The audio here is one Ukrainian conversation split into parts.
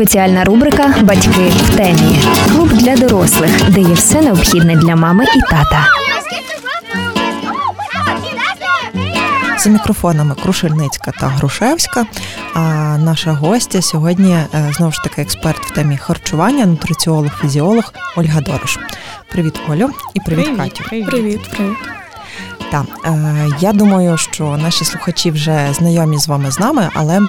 Спеціальна рубрика Батьки в темі. Клуб для дорослих, де є все необхідне для мами і тата. За мікрофонами Крушельницька та Грушевська. А наша гостя сьогодні е, знову ж таки експерт в темі харчування, нутриціолог, фізіолог Ольга Дорош. Привіт, Олю, і привіт, привіт Катю. Привіт, привіт. Так, е, я думаю, що наші слухачі вже знайомі з вами з нами, але е,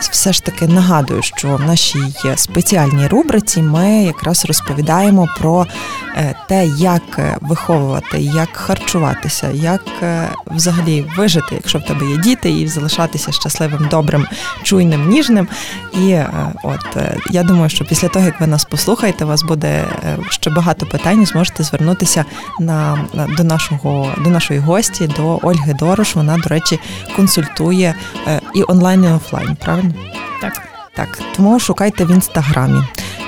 все ж таки нагадую, що в нашій спеціальній рубриці ми якраз розповідаємо про е, те, як виховувати, як харчуватися, як взагалі вижити, якщо в тебе є діти, і залишатися щасливим, добрим, чуйним, ніжним. І от я думаю, що після того, як ви нас послухаєте, у вас буде ще багато питань, зможете звернутися на до нашого до нашої нашої гості до Ольги Дорош. Вона, до речі, консультує е, і онлайн, і офлайн. Правильно? Так. Так, тому шукайте в інстаграмі,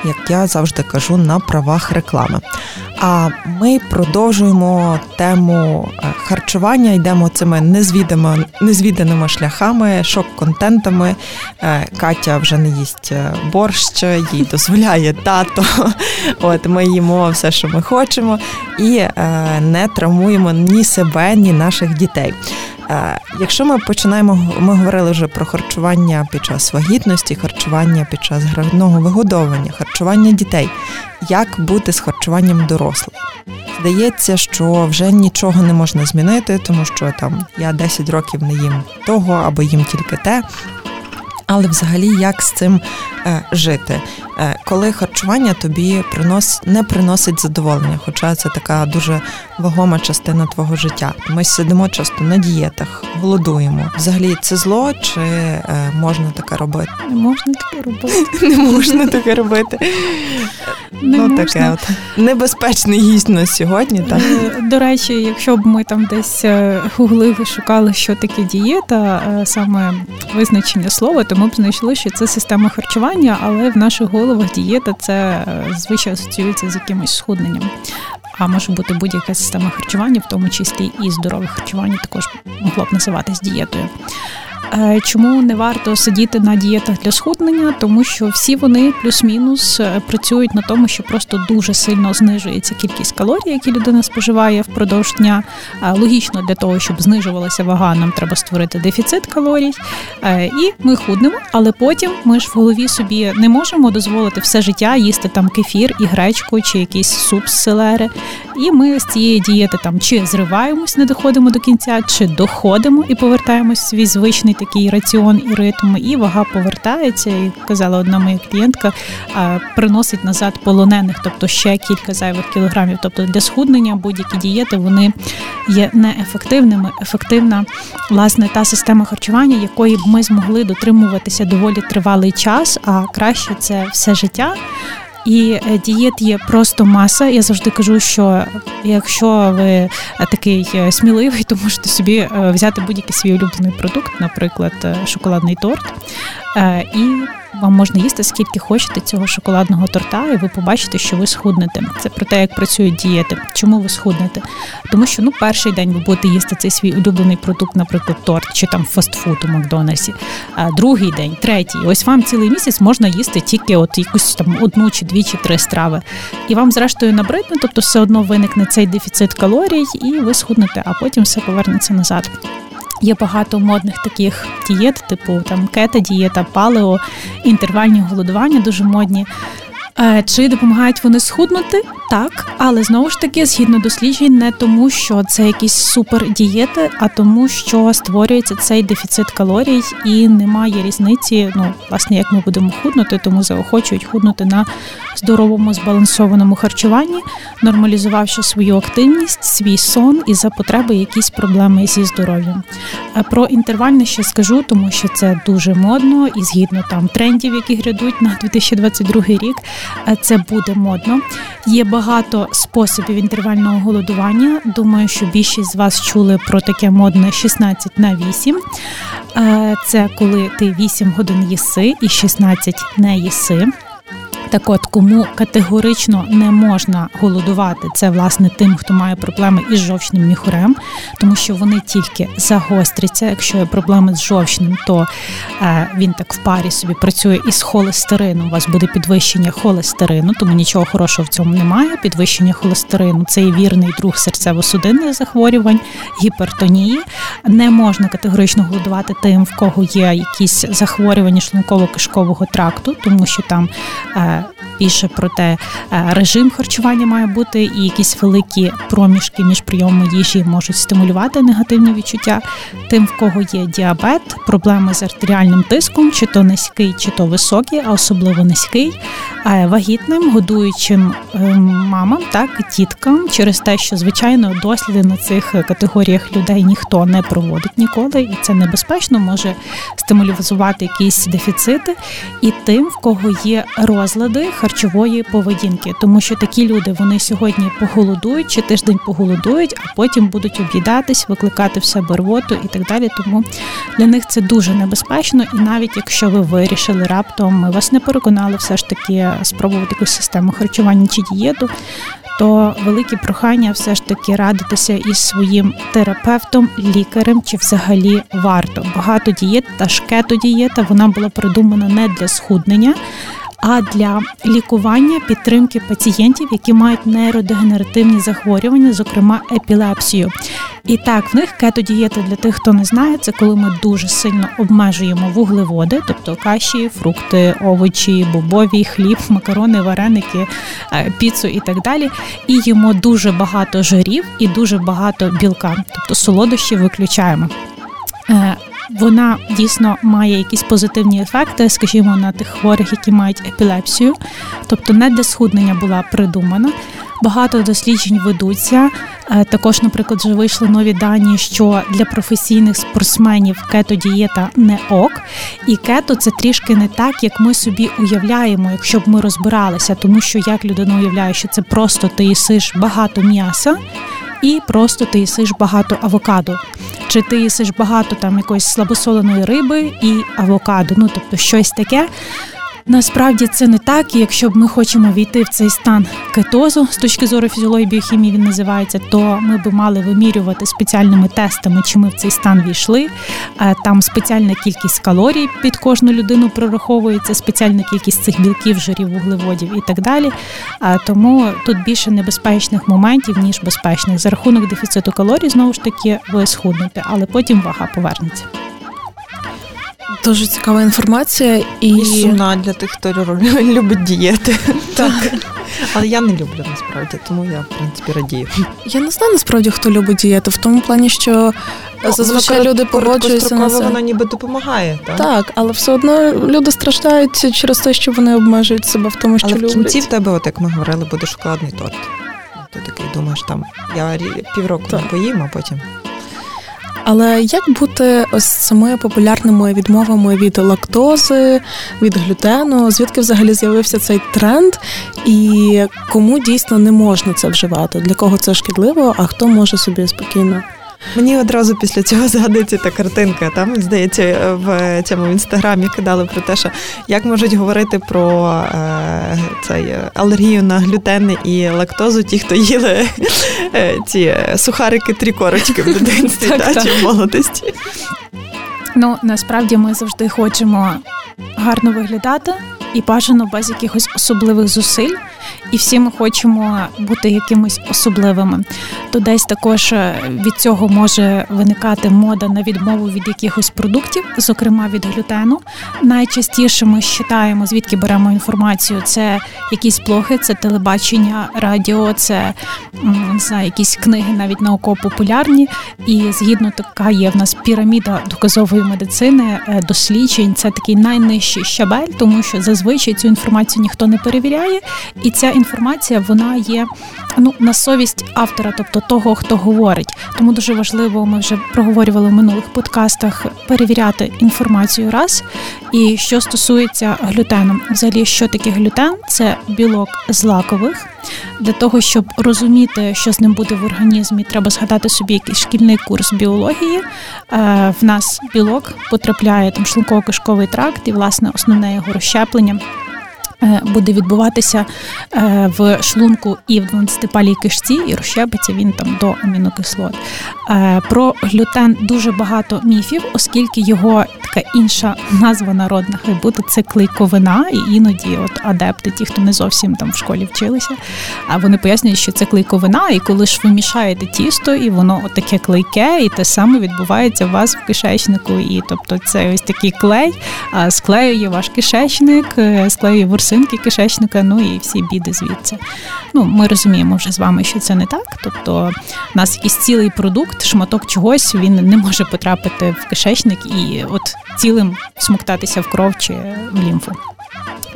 як я завжди кажу, на правах реклами. А ми продовжуємо тему е, харчування, йдемо цими незвіданими, незвіданими шляхами, шок-контентами. Е, Катя вже не їсть борщ, їй дозволяє тато. От ми їмо все, що ми хочемо, і не травмуємо ні себе, ні наших дітей. Якщо ми починаємо, ми говорили вже про харчування під час вагітності, харчування під час грудного вигодовування, харчування дітей. Як бути з харчуванням дорослих? Здається, що вже нічого не можна змінити, тому що там я 10 років не їм того або їм тільки те. Але взагалі як з цим е, жити, е, коли харчування тобі принос не приносить задоволення, хоча це така дуже вагома частина твого життя. Ми сидимо часто на дієтах, голодуємо. Взагалі це зло чи е, можна таке робити? Не можна таке робити. Не можна таке робити. Не ну, таке от небезпечний гість на сьогодні. Так? До речі, якщо б ми там десь гуглили, шукали, що таке дієта, саме визначення слова, то ми б знайшли, що це система харчування, але в наших головах дієта це е, звичайно асоціюється з якимось схудненням. А може бути будь-яка система харчування, в тому числі і здорове харчування, також могло б називатись дієтою. Е, чому не варто сидіти на дієтах для схуднення? Тому що всі вони плюс-мінус е, працюють на тому, що просто дуже сильно знижується кількість калорій, які людина споживає впродовж дня. Логічно для того, щоб знижувалася вага, нам треба створити дефіцит калорій, е, і ми худнемо. Але потім ми ж в голові собі не можемо дозволити все життя їсти там кефір і гречку, чи якийсь суп з селери. І ми з цієї дієти там чи зриваємось, не доходимо до кінця, чи доходимо і повертаємось в свій звичний такий раціон і ритм, і вага повертається. І казала одна моя клієнтка, приносить назад полонених, тобто ще кілька зайвих кілограмів. Тобто для схуднення будь-які дієти вони є неефективними. Ефективна власне та система харчування, якої б ми змогли дотримуватися доволі тривалий час, а краще це все життя. І е, дієт є просто маса. Я завжди кажу, що якщо ви е, такий е, сміливий, то можете собі взяти будь-який свій улюблений продукт, наприклад, шоколадний торт. І вам можна їсти скільки хочете цього шоколадного торта, і ви побачите, що ви схуднете. Це про те, як працюють дієти. Чому ви схуднете? Тому що ну перший день ви будете їсти цей свій улюблений продукт, наприклад, торт чи там фастфуд у Макдональдсі. А другий день, третій. Ось вам цілий місяць можна їсти тільки от якусь там одну чи дві чи три страви. І вам, зрештою, набридне, тобто все одно виникне цей дефіцит калорій, і ви схуднете, а потім все повернеться назад. Є багато модних таких дієт, типу там кета-дієта, палео, інтервальні голодування дуже модні. Е, чи допомагають вони схуднути? Так, але знову ж таки, згідно досліджень, не тому, що це якісь супер дієти, а тому, що створюється цей дефіцит калорій і немає різниці. Ну, власне, як ми будемо худнути, тому заохочують худнути на здоровому збалансованому харчуванні, нормалізувавши свою активність, свій сон і за потреби якісь проблеми зі здоров'ям. Е, про інтервальне ще скажу, тому що це дуже модно і згідно там трендів, які грядуть на 2022 рік, це буде модно. Є багато способів інтервального голодування. Думаю, що більшість з вас чули про таке модне 16 на 8. Е, це коли ти 8 годин їси і 16 не їси. Так от, кому категорично не можна голодувати, це власне тим, хто має проблеми із жовчним міхурем, тому що вони тільки загостряться. Якщо є проблеми з жовчним, то е, він так в парі собі працює із холестерином. У вас буде підвищення холестерину, тому нічого хорошого в цьому немає. Підвищення холестерину це і вірний друг серцево-судинних захворювань, гіпертонії. Не можна категорично голодувати тим, в кого є якісь захворювання шлунково-кишкового тракту, тому що там. Е, більше про те, е, режим харчування має бути, і якісь великі проміжки між прийомом їжі можуть стимулювати негативні відчуття. Тим, в кого є діабет, проблеми з артеріальним тиском, чи то низький, чи то високий, а особливо низький, е, вагітним, годуючим е, мамам, так тіткам, через те, що звичайно досліди на цих категоріях людей ніхто не проводить ніколи, і це небезпечно може стимулювати якісь дефіцити, і тим, в кого є розлади харчової поведінки, тому що такі люди вони сьогодні поголодують чи тиждень поголодують, а потім будуть об'їдатись, викликати в себе рвоту і так далі. Тому для них це дуже небезпечно, і навіть якщо ви вирішили раптом, ми вас не переконали, все ж таки спробувати якусь систему харчування чи дієту. То велике прохання все ж таки радитися із своїм терапевтом, лікарем чи взагалі варто. Багато дієт та шкетодієта вона була придумана не для схуднення, а для лікування підтримки пацієнтів, які мають нейродегенеративні захворювання, зокрема епілепсію. І так, в них кетодієта для тих, хто не знає, це коли ми дуже сильно обмежуємо вуглеводи, тобто каші, фрукти, овочі, бобові, хліб, макарони, вареники, е, піцу і так далі. І їмо дуже багато жирів і дуже багато білка, тобто солодощі виключаємо. Вона дійсно має якісь позитивні ефекти, скажімо, на тих хворих, які мають епілепсію, тобто не для схуднення була придумана. Багато досліджень ведуться. Е, також, наприклад, вже вийшли нові дані, що для професійних спортсменів кето-дієта не ок, і кето це трішки не так, як ми собі уявляємо, якщо б ми розбиралися, тому що як людина уявляє, що це просто ти їсиш багато м'яса і просто ти їсиш багато авокадо. Чи ти їсиш багато там якоїсь слабосоленої риби і авокадо, ну тобто щось таке. Насправді це не так, і якщо б ми хочемо війти в цей стан кетозу з точки зору фізіології біохімії, він називається, то ми б мали вимірювати спеціальними тестами, чи ми в цей стан війшли. Е, там спеціальна кількість калорій під кожну людину прораховується, спеціальна кількість цих білків, жирів, вуглеводів і так далі. Е, тому тут більше небезпечних моментів ніж безпечних. За рахунок дефіциту калорій знову ж таки ви схуднете, але потім вага повернеться. Дуже цікава інформація і, і сумна для тих, хто любить дієти. Так. Але я не люблю насправді, тому я в принципі радію. Я не знаю насправді, хто любить дієту, в тому плані, що ну, зазвичай люди погоджуються на це. воно ніби допомагає. Так, Так, але все одно люди страждають через те, що вони обмежують себе в тому, що але люблять. в кінці в тебе, от як ми говорили, буде шоколадний торт. Ти такий думаєш, там я півроку не поїм, а потім. Але як бути з цими популярними відмовами від лактози, від глютену? Звідки взагалі з'явився цей тренд? І кому дійсно не можна це вживати? Для кого це шкідливо, а хто може собі спокійно? Мені одразу після цього згадується та картинка. Там здається в цьому інстаграмі кидали про те, що як можуть говорити про е, цей алергію на глютен і лактозу, ті, хто їли е, ці сухарики три корочки в дитинстві та, чи в молодості. Ну насправді ми завжди хочемо гарно виглядати і бажано без якихось особливих зусиль і всі ми хочемо бути якимись особливими. То десь також е, від цього може виникати мода на відмову від якихось продуктів, зокрема від глютену. Найчастіше ми вважаємо, звідки беремо інформацію. Це якісь блоги, це телебачення, радіо, це не знаю, якісь книги, навіть науково-популярні. І згідно така є в нас піраміда доказової медицини, е, досліджень. Це такий найнижчий щабель, тому що зазвичай цю інформацію ніхто не перевіряє, і ця інформація вона є ну на совість автора, тобто того, хто говорить. Тому дуже важливо, ми вже проговорювали в минулих подкастах перевіряти інформацію раз. І що стосується глютену, взагалі, що таке глютен? Це білок злакових. Для того, щоб розуміти, що з ним буде в організмі, треба згадати собі якийсь шкільний курс біології. Е, в нас білок потрапляє там шлунково-кишковий тракт, і власне основне його розщеплення буде відбуватися е, в шлунку і в 12-палій кишці, і розщепиться він там до амінокислот. Е, про глютен дуже багато міфів, оскільки його така інша назва народна хай буде це клейковина, і іноді от адепти, ті, хто не зовсім там в школі вчилися, а вони пояснюють, що це клейковина, і коли ж ви мішаєте тісто, і воно таке клейке, і те саме відбувається у вас в кишечнику. І тобто це ось такий клей, склеює ваш кишечник, склеює ворс волосинки кишечника, ну і всі біди звідси. Ну, Ми розуміємо вже з вами, що це не так. Тобто у нас якийсь цілий продукт, шматок чогось, він не може потрапити в кишечник і от цілим смоктатися в кров чи в лімфу.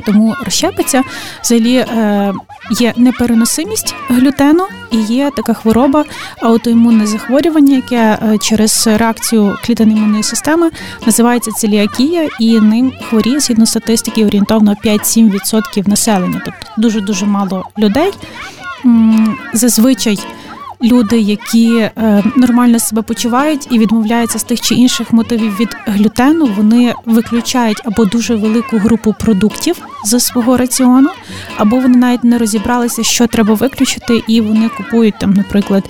Тому розщепиться взагалі е, є непереносимість глютену і є така хвороба, аутоімунне захворювання, яке е, через реакцію клітин імунної системи називається целіакія, і ним хворіє згідно статистики орієнтовно 5-7% населення, тобто дуже дуже мало людей. Зазвичай люди, які е, нормально себе почувають і відмовляються з тих чи інших мотивів від глютену, вони виключають або дуже велику групу продуктів за свого раціону, або вони навіть не розібралися, що треба виключити, і вони купують там, наприклад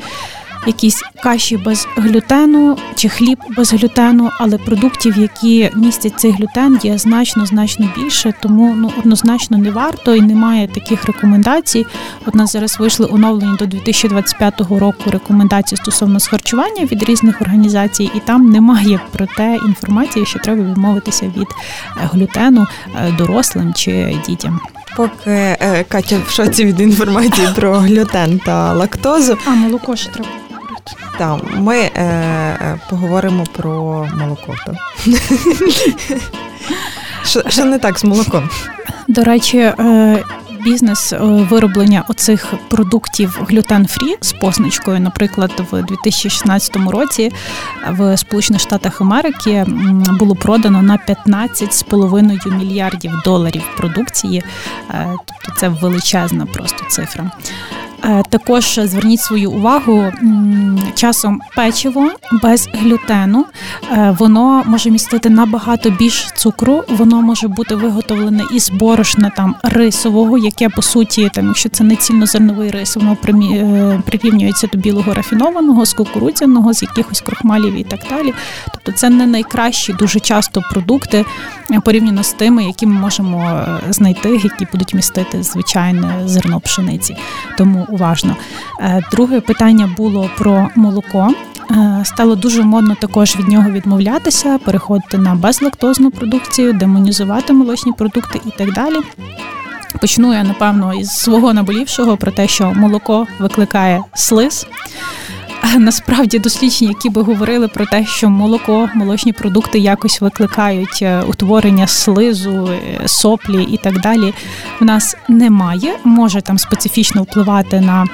якісь каші без глютену чи хліб без глютену, але продуктів, які містять цей глютен, є значно значно більше, тому ну однозначно не варто і немає таких рекомендацій. От нас зараз вийшли оновлені до 2025 року рекомендації стосовно схарчування від різних організацій, і там немає про те інформації, що треба відмовитися від е, глютену е, дорослим чи дітям. Поки е, Катя в шоці від інформації про глютен та лактозу. А молоко ще треба. Так, ми е, е, поговоримо про молоко. Так? Що, що не так з молоком? До речі, е, бізнес е, вироблення оцих продуктів глютен-фрі з позначкою, наприклад, в 2016 році в Сполучених Штатах Америки було продано на 15,5 мільярдів доларів продукції. Тобто це величезна просто цифра. Е, також зверніть свою увагу часом печиво без глютену, е, воно може містити набагато більш цукру, воно може бути виготовлене із борошна там рисового, яке по суті, там, якщо це не цільнозерновий рис, воно е, прирівнюється до білого рафінованого, з кукурудзяного, з якихось крохмалів і так далі. Тобто це не найкращі дуже часто продукти порівняно з тими, які ми можемо знайти, які будуть містити звичайне зерно пшениці. Тому уважно. Е, друге питання було про молоко. Е, стало дуже модно також від нього відмовлятися, переходити на безлактозну продукцію, демонізувати молочні продукти і так далі. Почну я напевно із свого наболівшого про те, що молоко викликає слиз насправді дослідження, які би говорили про те, що молоко, молочні продукти якось викликають е, утворення слизу, е, соплі і так далі. В нас немає. Може там специфічно впливати на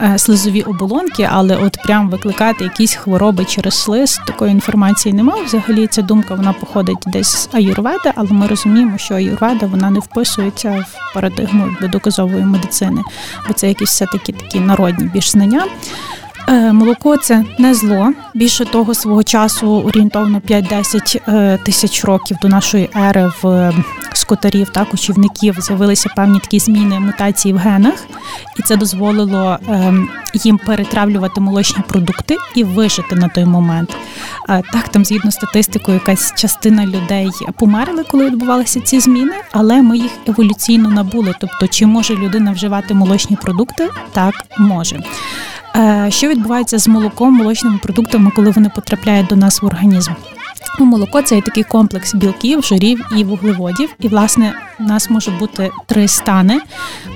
е, слизові оболонки, але от прям викликати якісь хвороби через слиз, такої інформації немає. Взагалі ця думка вона походить десь з аюрведи, але ми розуміємо, що аюрведа вона не вписується в парадигму доказової медицини, бо це якісь все таки такі народні більш знання. Е, молоко це не зло. Більше того, свого часу орієнтовно 5-10 е, тисяч років до нашої ери в скотарів та кочівників з'явилися певні такі зміни мутації в генах, і це дозволило їм перетравлювати молочні продукти і вижити на той момент. Е, так, там, згідно статистикою, якась частина людей померли, коли відбувалися ці зміни, але ми їх еволюційно набули. Тобто, чи може людина вживати молочні продукти? Так, може. Е, що відбувається з молоком, молочними продуктами, коли вони потрапляють до нас в організм? Ну, Молоко це такий комплекс білків, жирів і вуглеводів. І, власне, у нас може бути три стани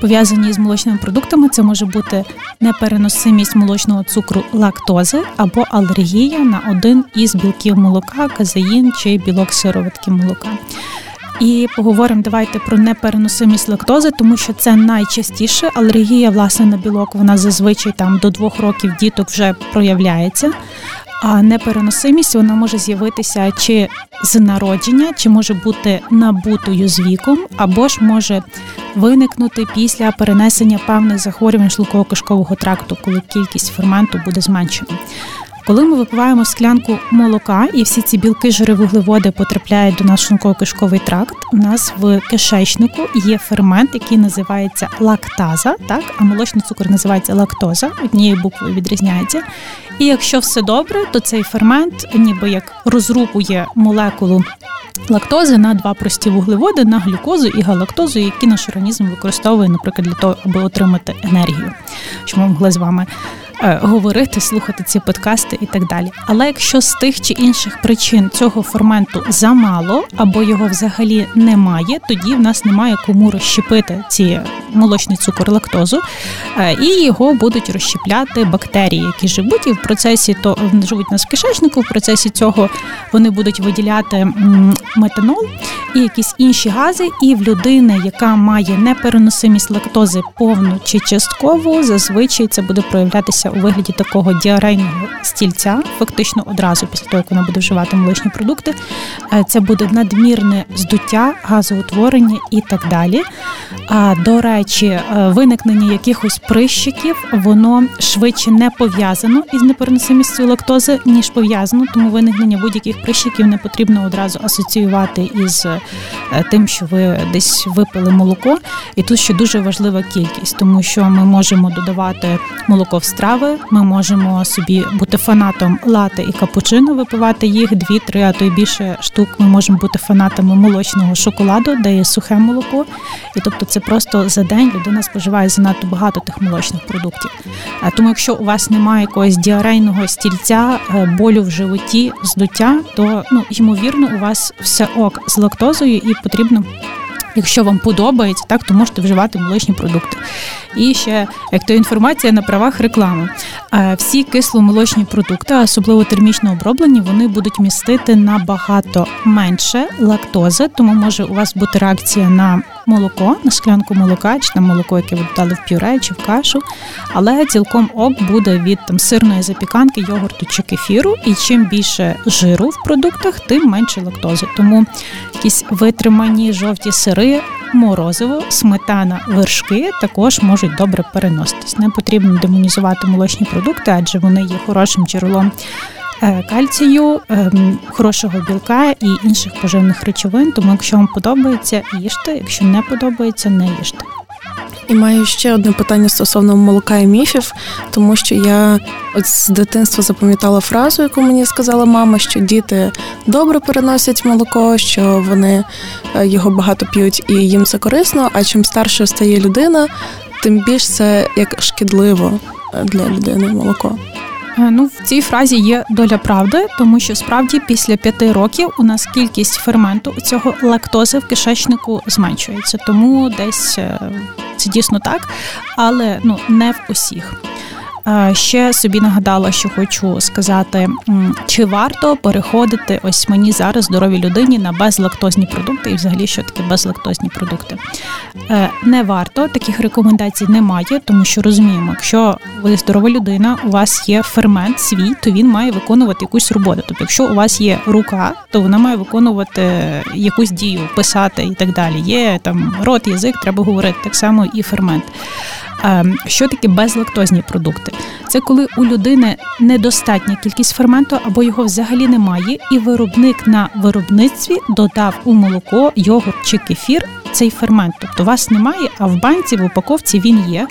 пов'язані з молочними продуктами. Це може бути непереносимість молочного цукру лактози або алергія на один із білків молока, казеїн чи білок сироватки молока. І поговоримо давайте про непереносимість лактози, тому що це найчастіше алергія власне на білок. Вона зазвичай там до двох років діток вже проявляється. А непереносимість вона може з'явитися чи з народження, чи може бути набутою з віком, або ж може виникнути після перенесення певних захворювань шлунково кишкового тракту, коли кількість ферменту буде зменшена. Коли ми випиваємо склянку молока, і всі ці білки, жири, вуглеводи потрапляють до нашого шлунково-кишковий тракт, у нас в кишечнику є фермент, який називається лактаза, так а молочний цукор називається лактоза, однією буквою відрізняється. І якщо все добре, то цей фермент, ніби як розрубує молекулу лактози на два прості вуглеводи на глюкозу і галактозу, які наш організм використовує, наприклад, для того, аби отримати енергію. Щоб ми могли з вами Е, говорити, слухати ці подкасти і так далі. Але якщо з тих чи інших причин цього ферменту замало або його взагалі немає, тоді в нас немає кому розщепити ці молочний цукор лактозу, е, і його будуть розщепляти бактерії, які живуть і в процесі то живуть нас в кишечнику. В процесі цього вони будуть виділяти метанол і якісь інші гази. І в людини, яка має непереносимість лактози повну чи часткову, зазвичай це буде проявлятися у вигляді такого діарейного стільця, фактично одразу після того, як вона буде вживати молочні продукти. Е, це буде надмірне здуття, газоутворення і так далі. А до речі, е, виникнення якихось прищиків, воно швидше не пов'язано із непереносимістю лактози, ніж пов'язано, тому виникнення будь-яких прищиків не потрібно одразу асоціювати із е, тим, що ви десь випили молоко. І тут ще дуже важлива кількість, тому що ми можемо додавати молоко в страви, ми можемо собі бути фанатом лати і капучино, випивати їх дві-три, а то й більше штук. Ми можемо бути фанатами молочного шоколаду, де є сухе молоко. І тобто, це просто за день людина споживає занадто багато тих молочних продуктів. Тому, якщо у вас немає якогось діарейного стільця, е, болю в животі, здуття, то ну ймовірно, у вас все ок з лактозою і потрібно. Якщо вам подобається, так то можете вживати молочні продукти. І ще як то інформація на правах реклами. Всі кисломолочні продукти, особливо термічно оброблені, вони будуть містити набагато менше лактози, тому може у вас бути реакція на молоко, на склянку молока, чи на молоко, яке ви додали в пюре чи в кашу. Але цілком ок буде від там сирної запіканки, йогурту чи кефіру. І чим більше жиру в продуктах, тим менше лактози. Тому якісь витримані жовті сири морозиво, сметана, вершки також можуть добре переноситись. Не потрібно демонізувати молочні продукти, адже вони є хорошим джерелом. Е, кальцію, ем, хорошого білка і інших поживних речовин. Тому, якщо вам подобається, їжте. Якщо не подобається, не їжте. І маю ще одне питання стосовно молока і міфів, тому що я от з дитинства запам'ятала фразу, яку мені сказала мама, що діти добре переносять молоко, що вони е, його багато п'ють і їм це корисно. А чим старше стає людина, тим більш це як шкідливо е, для людини молоко. Е, ну, в цій фразі є доля правди, тому що справді після п'яти років у нас кількість ферменту цього лактози в кишечнику зменшується. Тому десь це дійсно так, але ну не в усіх. Ще собі нагадала, що хочу сказати, чи варто переходити ось мені зараз здоровій людині на безлактозні продукти, і взагалі що таке безлактозні продукти. Е, не варто таких рекомендацій немає, тому що розуміємо, якщо ви здорова людина, у вас є фермент свій, то він має виконувати якусь роботу. Тобто, якщо у вас є рука, то вона має виконувати якусь дію, писати і так далі. Є там рот, язик, треба говорити так само і фермент. Ем, що таке безлактозні продукти? Це коли у людини недостатня кількість ферменту або його взагалі немає, і виробник на виробництві додав у молоко, йогурт чи кефір цей фермент. Тобто вас немає, а в банці, в упаковці він є.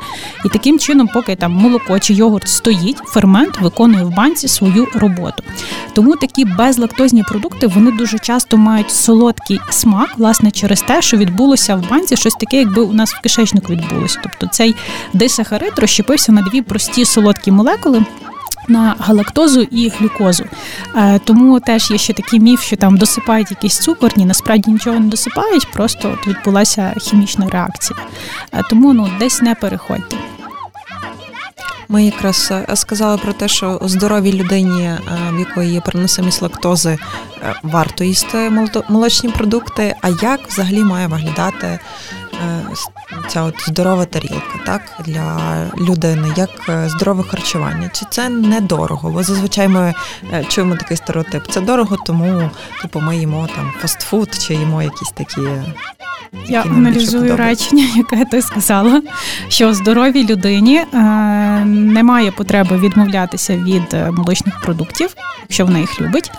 І таким чином, поки там молоко чи йогурт стоїть, фермент виконує в банці свою роботу. Тому такі безлактозні продукти вони дуже часто мають солодкий смак, власне, через те, що відбулося в банці щось таке, якби у нас в кишечнику відбулося. Тобто цей дисахарид розщепився на дві прості солодкі молекули на галактозу і глюкозу. Е, тому теж є ще такий міф, що там досипають якісь цукорні, насправді нічого не досипають, просто відбулася хімічна реакція. Е, тому ну десь не переходьте. Ми якраз е, сказали про те, що здоровій людині, в якої є переносимість лактози, варто їсти молочні продукти. А як взагалі має виглядати ця от здорова тарілка, так для людини, як е, здорове харчування. Чи це недорого? Бо зазвичай ми е, чуємо такий стереотип. Це дорого, тому типу ми їмо там фастфуд чи їмо якісь такі Я аналізую речення, яке ти сказала, що здоровій людині е, немає потреби відмовлятися від молочних продуктів, якщо вона їх любить.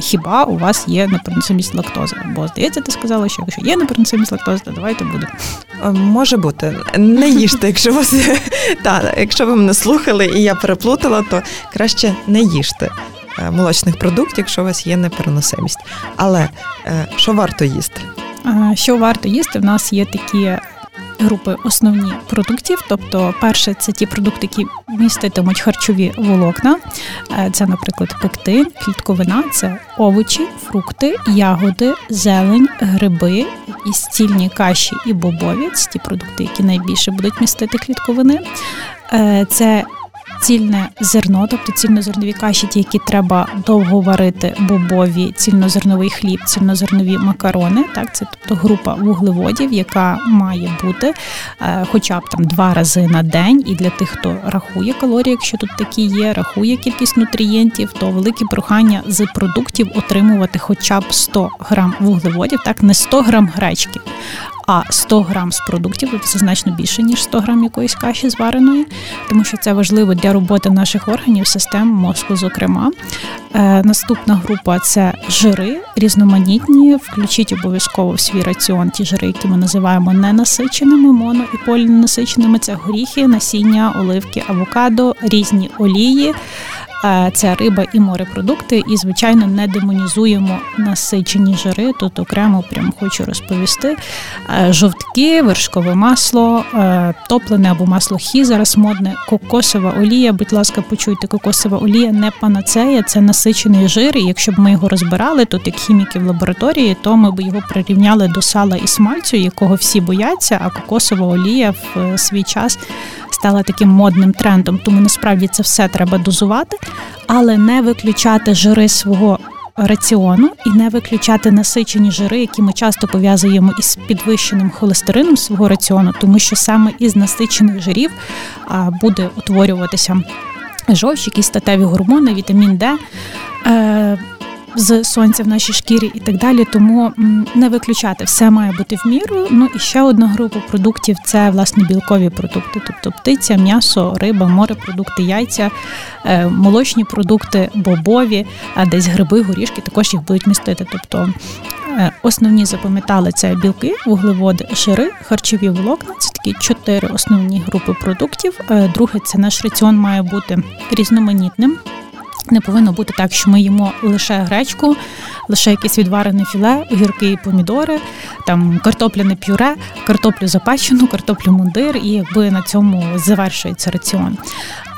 Хіба у вас є непереносимість лактози? Бо здається, ти сказала, що якщо є непереносимість лактози, то давайте будемо. Е, може бути, не їжте, якщо вас та, якщо ви мене слухали і я переплутала, то краще не їжте. Е, молочних продуктів, якщо у вас є непереносимість. Але що варто їсти? Що варто їсти? В нас є такі групи основні продуктів. Тобто, перше, це ті продукти, які міститимуть харчові волокна. Е, це, наприклад, пектин, клітковина, це овочі, фрукти, ягоди, зелень, гриби, і стільні каші і бобові. Це ті продукти, які найбільше будуть містити клітковини. Е, це цільне зерно, тобто цільнозернові каші, ті, які треба довго варити, бобові, цільнозерновий хліб, цільнозернові макарони. Так, це тобто група вуглеводів, яка має бути е, хоча б там два рази на день. І для тих, хто рахує калорії, якщо тут такі є, рахує кількість нутрієнтів, то велике прохання з продуктів отримувати хоча б 100 грам вуглеводів, так не 100 грам гречки а 100 грам з продуктів, це значно більше, ніж 100 грам якоїсь каші звареної, тому що це важливо для роботи наших органів, систем мозку, зокрема. Е, Наступна група це жири різноманітні. Включіть обов'язково в свій раціон ті жири, які ми називаємо ненасиченими, моно і поліненасиченими. Це горіхи, насіння, оливки, авокадо, різні олії. Е, це риба і морепродукти, і звичайно не демонізуємо насичені жири. Тут окремо прям хочу розповісти. Е, жовтки, вершкове масло, е, топлене або масло хі зараз модне, кокосова олія. Будь ласка, почуйте, кокосова олія не панацея, це насичений жир. І якщо б ми його розбирали, тут як хіміки в лабораторії, то ми б його прирівняли до сала і смальцю, якого всі бояться. А кокосова олія в свій час стала таким модним трендом. Тому насправді це все треба дозувати, але не виключати жири свого. Раціону і не виключати насичені жири, які ми часто пов'язуємо із підвищеним холестерином свого раціону, тому що саме із насичених жирів буде утворюватися жовч, якісь статеві гормони, вітамін Д. З сонця в нашій шкірі і так далі. Тому не виключати все має бути в міру. Ну і ще одна група продуктів це власне білкові продукти, тобто птиця, м'ясо, риба, морепродукти, яйця, е, молочні продукти, бобові, а десь гриби, горішки також їх будуть містити. Тобто е, основні запам'ятали це білки, вуглеводи, жири, харчові волокна. Це такі чотири основні групи продуктів. Е, друге, це наш раціон має бути різноманітним. Не повинно бути так, що ми їмо лише гречку, лише якесь відварене філе, гірки і помідори, там картопляне пюре, картоплю запечену, картоплю мундир, і якби на цьому завершується раціон.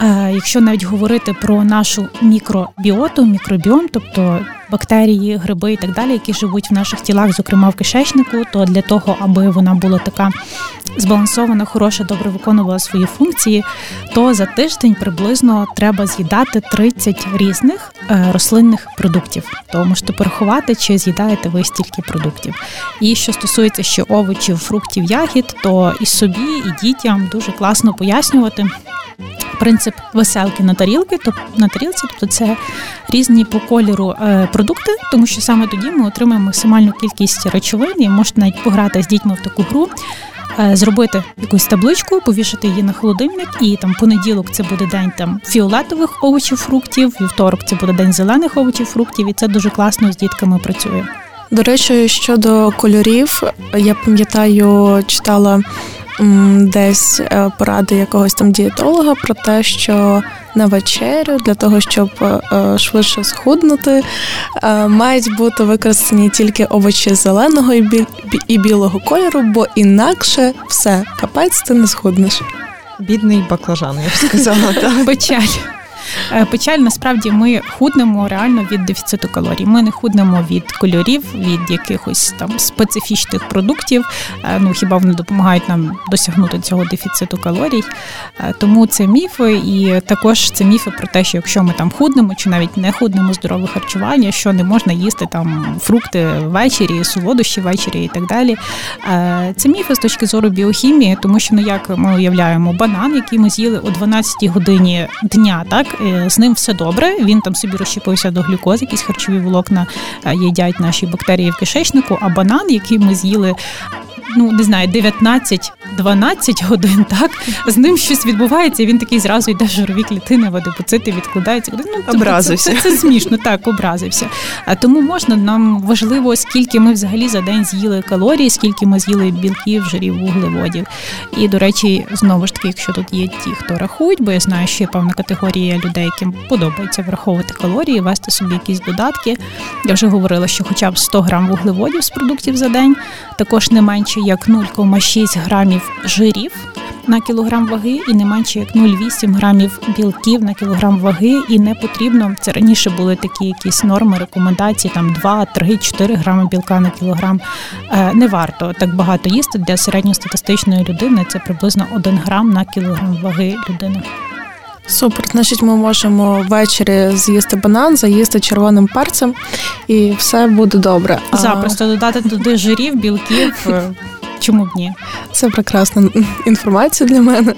Е, Якщо навіть говорити про нашу мікробіоту, мікробіом, тобто бактерії, гриби і так далі, які живуть в наших тілах, зокрема в кишечнику, то для того, аби вона була така збалансована, хороша, добре виконувала свої функції, то за тиждень приблизно треба з'їдати 30 різних е, рослинних продуктів. То можете порахувати, чи з'їдаєте ви стільки продуктів. І що стосується ще овочів, фруктів, ягід, то і собі, і дітям дуже класно пояснювати. Принцип веселки на тарілки, тобто на тарілці, тобто це різні по кольору е, продукти, тому що саме тоді ми отримаємо максимальну кількість речовин і можете навіть пограти з дітьми в таку гру. Е, зробити якусь табличку, повішати її на холодильник, і там понеділок це буде день там фіолетових овочів, фруктів, вівторок це буде день зелених овочів, фруктів, і це дуже класно з дітками працює. До речі, щодо кольорів, я пам'ятаю, читала десь е, поради якогось там дієтолога про те, що на вечерю для того, щоб е, швидше схуднути, е, мають бути використані тільки овочі зеленого і білого кольору, бо інакше все капець ти не схуднеш. Бідний баклажан, я б сказала. Печаль. Е, печаль насправді ми худнемо реально від дефіциту калорій. Ми не худнемо від кольорів, від якихось там специфічних продуктів. Е, ну хіба вони допомагають нам досягнути цього дефіциту калорій? Е, тому це міфи, і також це міфи про те, що якщо ми там худнемо чи навіть не худнемо здорове харчування, що не можна їсти там фрукти ввечері, солодощі ввечері і так далі. Це міфи з точки зору біохімії, тому що ну як ми уявляємо банан, який ми з'їли о 12 годині дня, так з ним все добре. Він там собі розщепився до глюкози, якісь харчові волокна їдять наші бактерії в кишечнику. А банан, який ми з'їли ну не знаю, 19-12 годин, так з ним щось відбувається. і Він такий зразу йде в жирові клітини, водопоцити, відкладається. Ну, тобто образився. Це, це, це смішно, так образився. А тому можна нам важливо, скільки ми взагалі за день з'їли калорій, скільки ми з'їли білків, жирів, вуглеводів. І до речі, знову ж таки, якщо тут є ті, хто рахують, бо я знаю, що є певна категорія людей, яким подобається враховувати калорії, вести собі якісь додатки. Я вже говорила, що хоча б 100 грам вуглеводів з продуктів за день, також не менше як 0,6 грамів жирів на кілограм ваги, і не менше як 0,8 грамів білків на кілограм ваги, і не потрібно. Це раніше були такі якісь норми, рекомендації, там 2, 3, 4 грами білка на кілограм. Е, не варто так багато їсти для середньостатистичної людини. Це приблизно 1 грам на кілограм ваги людини. Супер, значить, ми можемо ввечері з'їсти банан, заїсти червоним перцем, і все буде добре. Запросто додати туди жирів, білків. Чому б ні? Це прекрасна інформація для мене.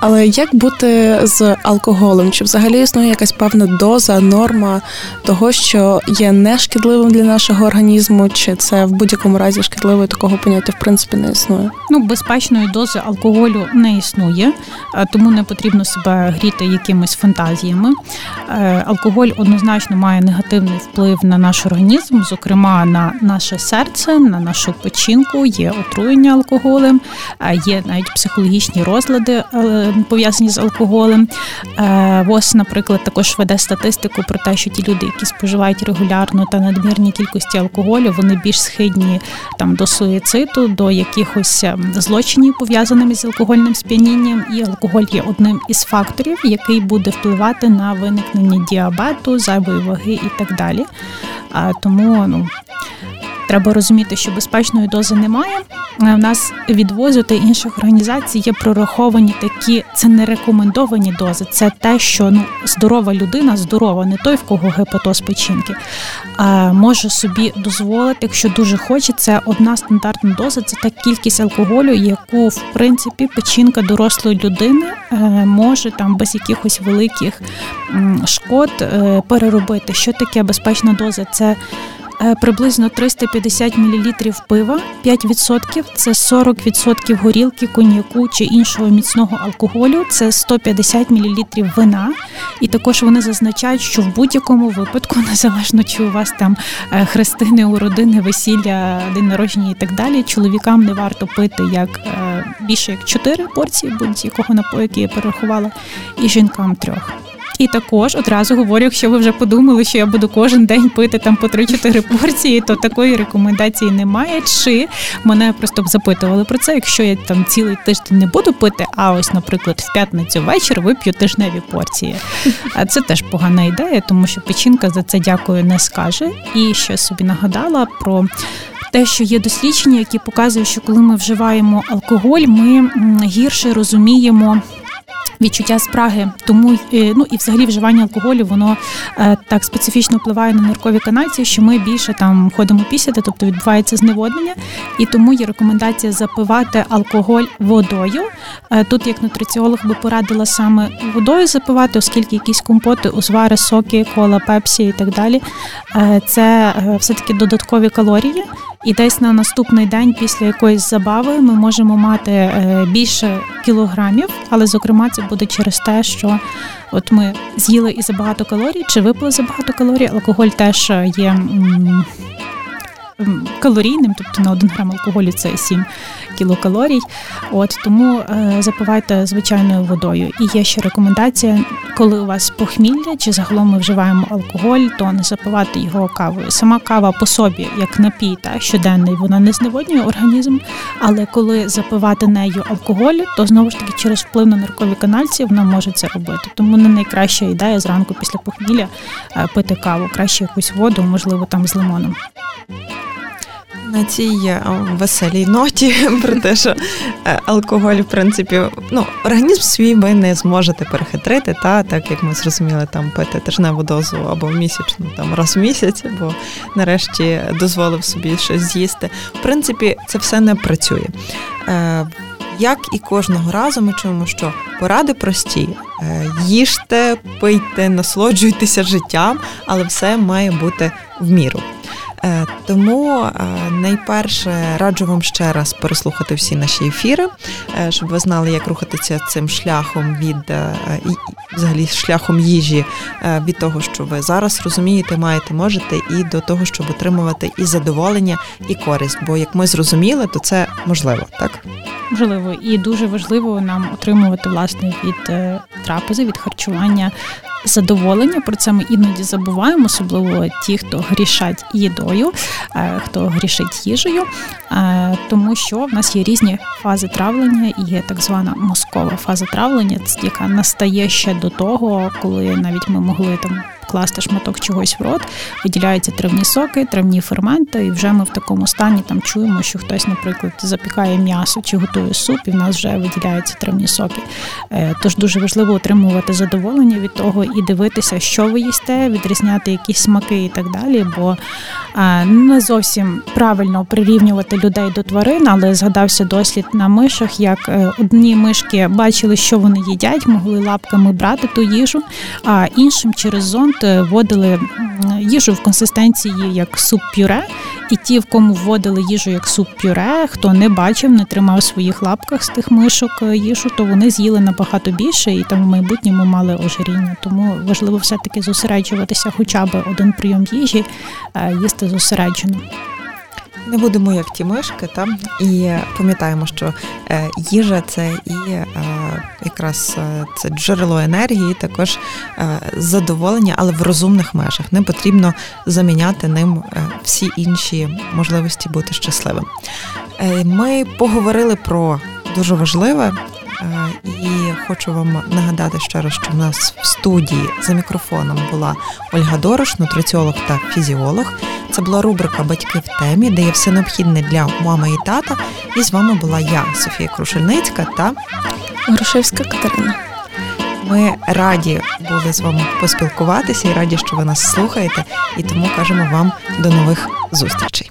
Але як бути з алкоголем? Чи взагалі існує якась певна доза, норма того, що є нешкідливим для нашого організму, чи це в будь-якому разі шкідливо і такого поняття в принципі не існує? Ну, безпечної дози алкоголю не існує, тому не потрібно себе гріти якимись фантазіями. Е, алкоголь однозначно має негативний вплив на наш організм, зокрема на наше серце, на нашу печінку, є отруєння отруєння алкоголем, є навіть психологічні розлади е, пов'язані з алкоголем. Е, ВОЗ, наприклад, також веде статистику про те, що ті люди, які споживають регулярно та надмірні кількості алкоголю, вони більш схидні там до суїциду, до якихось ем, злочинів пов'язаними з алкогольним сп'янінням. І алкоголь є одним із факторів, який буде впливати на виникнення діабету, зайвої ваги і так далі. А тому ну Треба розуміти, що безпечної дози немає. У нас від ВОЗу та інших організацій є прораховані такі, це не рекомендовані дози. Це те, що ну здорова людина, здорова, не той, в кого гепатоз печінки, а може собі дозволити, якщо дуже хоче, це одна стандартна доза. Це та кількість алкоголю, яку в принципі печінка дорослої людини е, може там без якихось великих шкод е, переробити. Що таке безпечна доза? Це Е, приблизно 350 мл пива, 5% – це 40% горілки, коньяку чи іншого міцного алкоголю, це 150 мл вина. І також вони зазначають, що в будь-якому випадку, незалежно чи у вас там е, хрестини, уродини, весілля, день народження і так далі, чоловікам не варто пити як е, більше як 4 порції будь-якого напою, який я перерахувала, і жінкам трьох. І також одразу говорю, якщо ви вже подумали, що я буду кожен день пити там по 3-4 порції, то такої рекомендації немає. Чи мене просто б запитували про це, якщо я там цілий тиждень не буду пити, а ось, наприклад, в п'ятницю вечір вип'ю тижневі порції. А це теж погана ідея, тому що печінка за це дякую не скаже. І ще собі нагадала про. Те, що є дослідження, які показують, що коли ми вживаємо алкоголь, ми гірше розуміємо відчуття спраги. Тому е, ну і взагалі вживання алкоголю воно е, так специфічно впливає на ниркові канальці, що ми більше там ходимо пісяти, тобто відбувається зневоднення, і тому є рекомендація запивати алкоголь водою. Е, тут як нутриціолог би порадила саме водою запивати, оскільки якісь компоти, узвари, соки, кола, пепсі і так далі. Це все таки додаткові калорії. І десь на наступний день після якоїсь забави ми можемо мати більше кілограмів, але зокрема це буде через те, що от ми з'їли і забагато калорій, чи випили забагато калорій. Алкоголь теж є калорійним, тобто на 1 грам алкоголю це 7 кілокалорій. От тому е, запивайте звичайною водою. І є ще рекомендація, коли у вас похмілля чи загалом ми вживаємо алкоголь, то не запивати його кавою. Сама кава по собі, як напій, та щоденний, вона не зневоднює організм. Але коли запивати нею алкоголь, то знову ж таки через вплив на ниркові канальці вона може це робити. Тому не найкраща ідея зранку після похмілля е, пити каву, краще якусь воду, можливо, там з лимоном на цій е, веселій ноті про те, що е, алкоголь, в принципі, ну, організм свій ви не зможете перехитрити, та так як ми зрозуміли, там пити тижневу дозу або місячну, там раз в місяць, або нарешті дозволив собі щось з'їсти. В принципі, це все не працює. Е, як і кожного разу, ми чуємо, що поради прості: їжте, пийте, насолоджуйтеся життям, але все має бути в міру. Е, тому е, найперше раджу вам ще раз переслухати всі наші ефіри, е, щоб ви знали, як рухатися цим шляхом від взагалі шляхом їжі від того, що ви зараз розумієте, маєте, можете, і до того, щоб отримувати і задоволення, і користь. Бо як ми зрозуміли, то це можливо, так можливо, і дуже важливо нам отримувати власне від трапези, від харчування задоволення. Про це ми іноді забуваємо, особливо ті, хто грішать їдою, е, хто грішить їжею, е, тому що в нас є різні фази травлення, і є так звана мозкова фаза травлення, яка настає ще до того, коли навіть ми могли там класти шматок чогось в рот, виділяються травні соки, травні ферменти, і вже ми в такому стані там чуємо, що хтось, наприклад, запікає м'ясо чи готує суп, і в нас вже виділяються травні соки. Е, тож дуже важливо отримувати задоволення від того і дивитися, що ви їсте, відрізняти якісь смаки і так далі. Бо е, не зовсім правильно прирівнювати людей до тварин, але згадався дослід на мишах, як е, одні мишки бачили, що вони їдять, могли лапками брати ту їжу, а іншим через зонд вводили їжу в консистенції як суп-пюре, і ті, в кому вводили їжу як суп-пюре, хто не бачив, не тримав в своїх лапках з тих мишок е, їжу, то вони з'їли набагато більше і там в майбутньому мали ожиріння. Тому важливо все-таки зосереджуватися, хоча б один прийом їжі, е, їсти зосереджено. Не будемо як ті мишки, там і пам'ятаємо, що е, їжа це і е, якраз е, це джерело енергії, також задоволення, але в розумних межах. Не потрібно заміняти ним всі інші можливості бути щасливим. Ми поговорили про дуже важливе. І хочу вам нагадати ще раз, що в нас в студії за мікрофоном була Ольга Дорош, нутриціолог та фізіолог. Це була рубрика Батьки в темі, де є все необхідне для мами і тата. І з вами була я, Софія Крушельницька та Грушевська Катерина. Ми раді були з вами поспілкуватися і раді, що ви нас слухаєте, і тому кажемо вам до нових зустрічей.